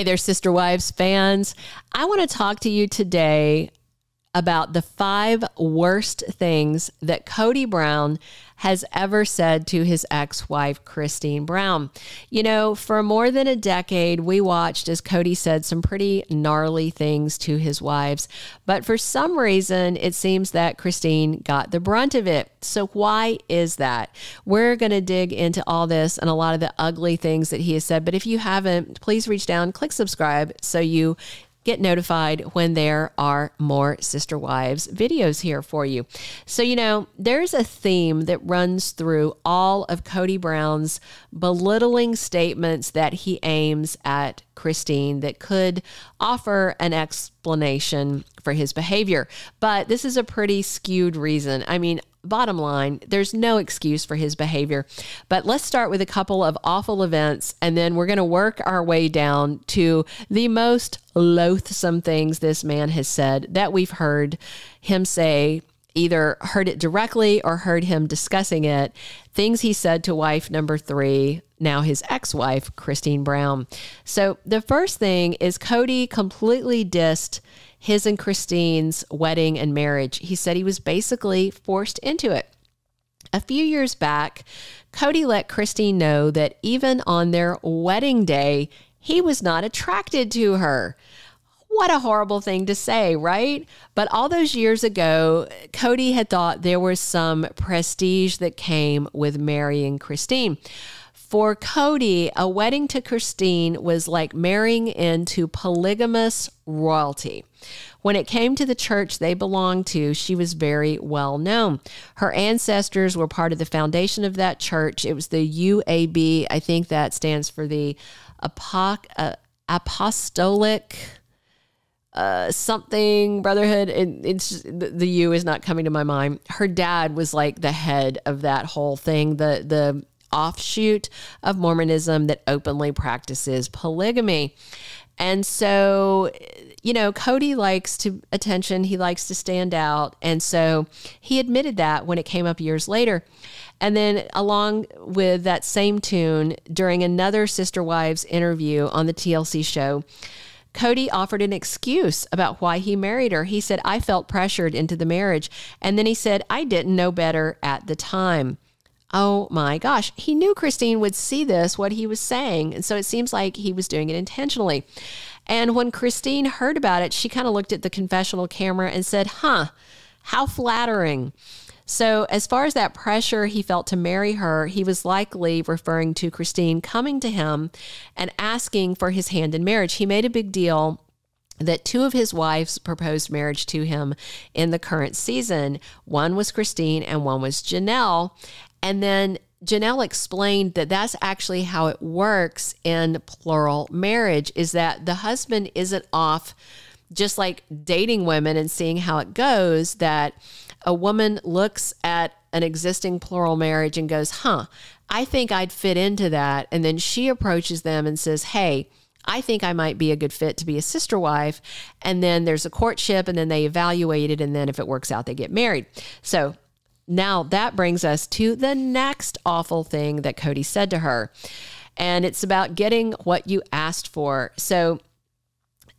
Hey there, Sister Wives fans. I want to talk to you today about the five worst things that Kody Brown has ever said to his ex wife, Christine Brown. You know, for more than a decade, we watched as Kody said some pretty gnarly things to his wives, but for some reason, it seems that Christine got the brunt of it. So, why is that? We're going to dig into all this and a lot of the ugly things that he has said. But if you haven't, please reach down, click subscribe so you get notified when there are more Sister Wives videos here for you. So, you know, there's a theme that runs through all of Kody Brown's belittling statements that he aims at Christine that could offer an explanation for his behavior. But this is a pretty skewed reason. I mean, bottom line, there's no excuse for his behavior. But let's start with a couple of awful events, and then we're going to work our way down to the most loathsome things this man has said that we've heard him say. Either heard it directly or heard him discussing it. Things he said to wife number three, now his ex wife, Christine Brown. So, the first thing is Kody completely dissed his and Christine's wedding and marriage. He said he was basically forced into it. A few years back, Kody let Christine know that even on their wedding day, he was not attracted to her. What a horrible thing to say, right? But all those years ago, Kody had thought there was some prestige that came with marrying Christine. For Kody, a wedding to Christine was like marrying into polygamous royalty. When it came to the church they belonged to, she was very well known. Her ancestors were part of the foundation of that church. It was the UAB. I think that stands for the Apoc- uh, Apostolic uh, something brotherhood it's just, the, the u is not coming to my mind her dad was like the head of that whole thing the the offshoot of Mormonism that openly practices polygamy. And so, you know, Kody likes to attention, he likes to stand out. And so he admitted that when it came up years later. And then, along with that same tune, during another Sister Wives interview on the TLC show, Kody offered an excuse about why he married her. He said, I felt pressured into the marriage. And then he said, I didn't know better at the time. Oh my gosh, he knew Christine would see this, what he was saying. And so it seems like he was doing it intentionally. And when Christine heard about it, she kind of looked at the confessional camera and said, Huh, how flattering. So, as far as that pressure he felt to marry her, he was likely referring to Christine coming to him and asking for his hand in marriage. He made a big deal that two of his wives proposed marriage to him in the current season. One was Christine and one was Janelle. And then Janelle explained that that's actually how it works in plural marriage is that the husband isn't off just like dating women and seeing how it goes that a woman looks at an existing plural marriage and goes, "Huh, I think I'd fit into that." And then she approaches them and says, "Hey, I think I might be a good fit to be a sister wife. And then there's a courtship, and then they evaluate it. And then if it works out, they get married. So now that brings us to the next awful thing that Kody said to her. And it's about getting what you asked for. So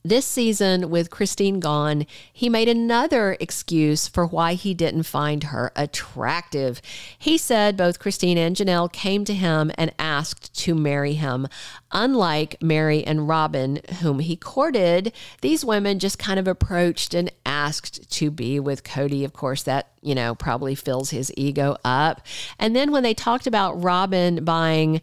this season, with Christine gone, he made another excuse for why he didn't find her attractive. He said both Christine and Janelle came to him and asked to marry him. Unlike Mary and Robin, whom he courted, these women just kind of approached and asked to be with Kody. Of course, that, you know, probably fills his ego up. And then when they talked about Robin buying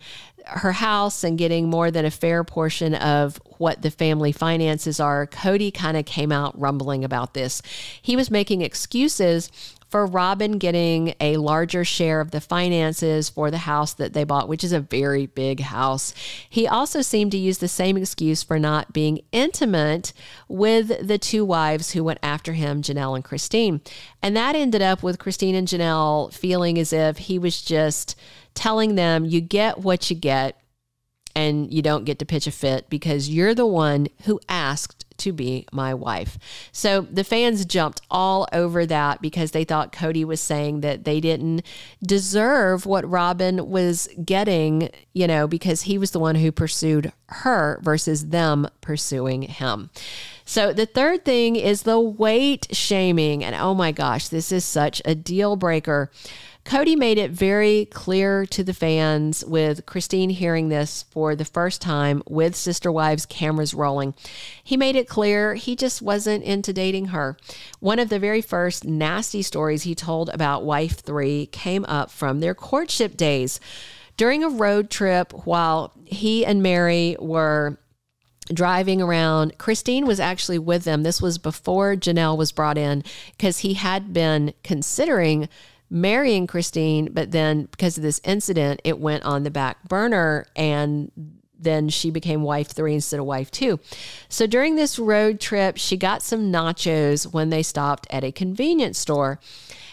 her house and getting more than a fair portion of what the family finances are, Kody kind of came out rumbling about this. He was making excuses for Robin getting a larger share of the finances for the house that they bought, which is a very big house. He also seemed to use the same excuse for not being intimate with the two wives who went after him, Janelle and Christine. And that ended up with Christine and Janelle feeling as if he was just telling them, you get what you get and you don't get to pitch a fit because you're the one who asked to be my wife. So the fans jumped all over that because they thought Kody was saying that they didn't deserve what Robin was getting, you know, because he was the one who pursued her versus them pursuing him. So the third thing is the weight shaming. And oh my gosh, this is such a deal breaker. Kody made it very clear to the fans with Christine hearing this for the first time with Sister Wives cameras rolling. He made it clear he just wasn't into dating her. One of the very first nasty stories he told about wife three came up from their courtship days. During a road trip while he and Mary were driving around. Christine was actually with them. This was before Janelle was brought in because he had been considering marrying Christine, but then because of this incident, it went on the back burner and then she became wife three instead of wife two. So during this road trip, she got some nachos when they stopped at a convenience store.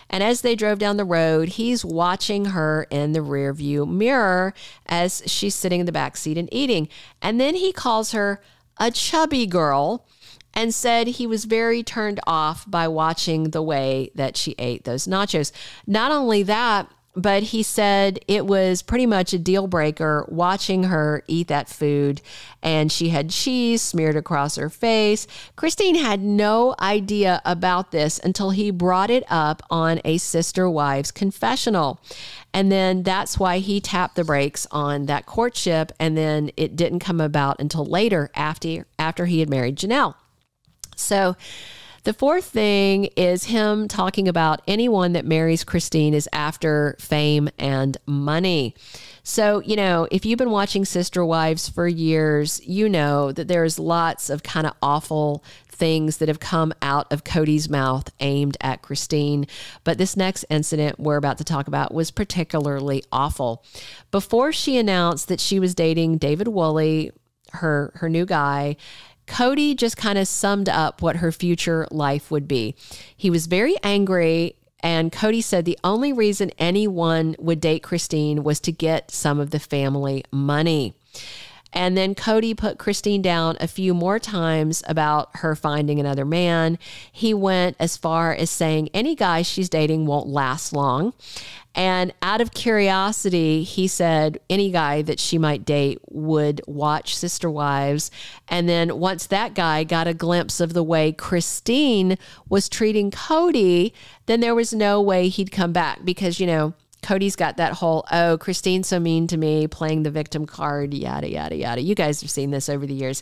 And as they drove down the road, he's watching her in the rearview mirror as she's sitting in the back seat and eating. And then he calls her a chubby girl and said he was very turned off by watching the way that she ate those nachos. Not only that, but he said it was pretty much a deal breaker watching her eat that food and she had cheese smeared across her face. Christine had no idea about this until he brought it up on a sister wives confessional. And then that's why he tapped the brakes on that courtship and then it didn't come about until later after after he had married Janelle. So the fourth thing is him talking about anyone that marries Christine is after fame and money. So, you know, if you've been watching Sister Wives for years, you know that there's lots of kind of awful things that have come out of Kody's mouth aimed at Christine. But this next incident we're about to talk about was particularly awful. Before she announced that she was dating David Woolley, her her new guy, Kody just kind of summed up what her future life would be. He was very angry. And Kody said the only reason anyone would date Christine was to get some of the family money. And then Kody put Christine down a few more times about her finding another man. He went as far as saying any guy she's dating won't last long. And out of curiosity, he said any guy that she might date would watch Sister Wives. And then once that guy got a glimpse of the way Christine was treating Kody, then there was no way he'd come back because, you know, Kody's got that whole, oh, Christine's so mean to me, playing the victim card, yada, yada, yada. You guys have seen this over the years.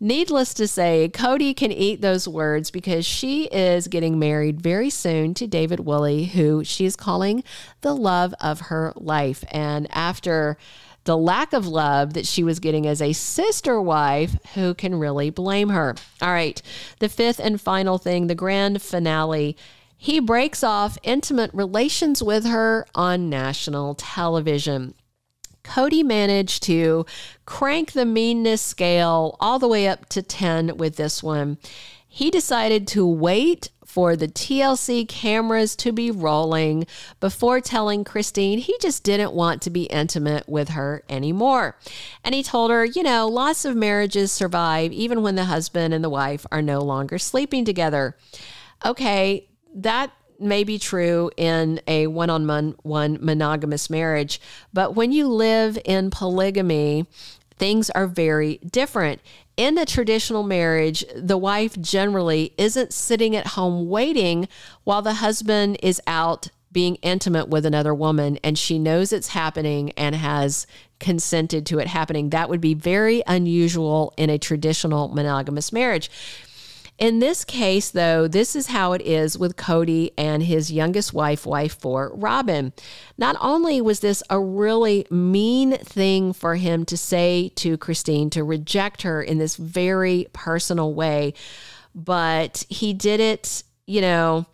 Needless to say, Kody can eat those words because she is getting married very soon to David Woolley, who she is calling the love of her life. And after the lack of love that she was getting as a sister wife, who can really blame her? All right, the fifth and final thing, the grand finale he breaks off intimate relations with her on national television. Kody managed to crank the meanness scale all the way up to 10 with this one. He decided to wait for the TLC cameras to be rolling before telling Christine he just didn't want to be intimate with her anymore. And he told her, you know, lots of marriages survive even when the husband and the wife are no longer sleeping together. Okay, that may be true in a one on one monogamous marriage, but when you live in polygamy, things are very different. In a traditional marriage, the wife generally isn't sitting at home waiting while the husband is out being intimate with another woman and she knows it's happening and has consented to it happening. That would be very unusual in a traditional monogamous marriage. In this case, though, this is how it is with Kody and his youngest wife, wife four Robin. Not only was this a really mean thing for him to say to Christine to reject her in this very personal way, but he did it, you know,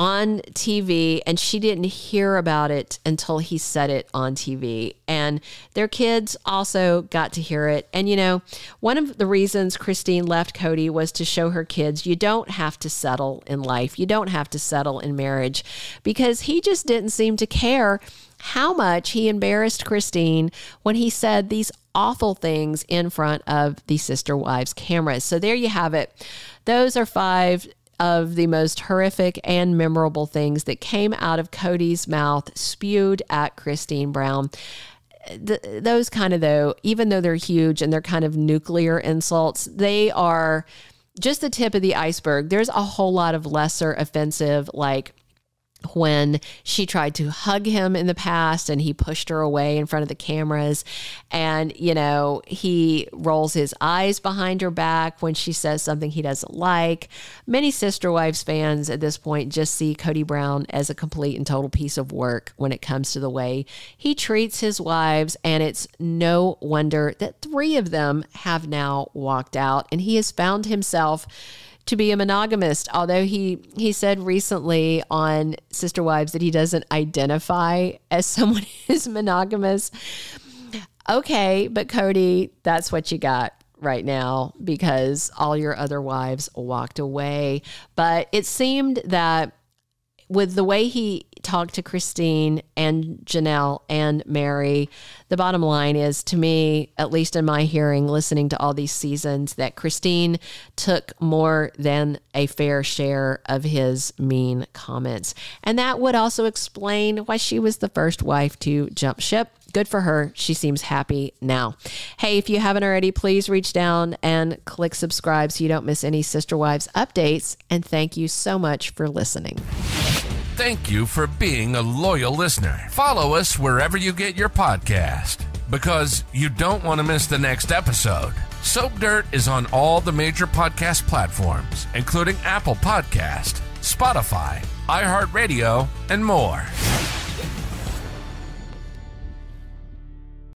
on TV and she didn't hear about it until he said it on TV. And their kids also got to hear it. And, you know, one of the reasons Christine left Kody was to show her kids you don't have to settle in life, you don't have to settle in marriage because he just didn't seem to care how much he embarrassed Christine when he said these awful things in front of the sister wives' cameras. So there you have it. Those are five of the most horrific and memorable things that came out of Kody's mouth, spewed at Christine Brown. The, those kind of, though, even though they're huge and they're kind of nuclear insults, they are just the tip of the iceberg. There's a whole lot of lesser offensive, like when she tried to hug him in the past and he pushed her away in front of the cameras. And you know he rolls his eyes behind her back when she says something he doesn't like. Many sister wives fans at this point just see Kody Brown as a complete and total piece of work when it comes to the way he treats his wives. And it's no wonder that 3 of them have now walked out and he has found himself to be a monogamist, although he he said recently on Sister Wives that he doesn't identify as someone who's monogamous. Okay, but Kody, that's what you got right now because all your other wives walked away. But it seemed that with the way he talked to Christine and Janelle and Mary. the bottom line is to me, at least in my hearing, listening to all these seasons, that Christine took more than a fair share of his mean comments. And that would also explain why she was the first wife to jump ship good for her. She seems happy now. Hey, if you haven't already, please reach down and click subscribe so you don't miss any Sister Wives updates. And thank you so much for listening. Thank you for being a loyal listener. Follow us wherever you get your podcast because you don't want to miss the next episode. Soap Dirt is on all the major podcast platforms, including Apple Podcast, Spotify, iHeartRadio, and more.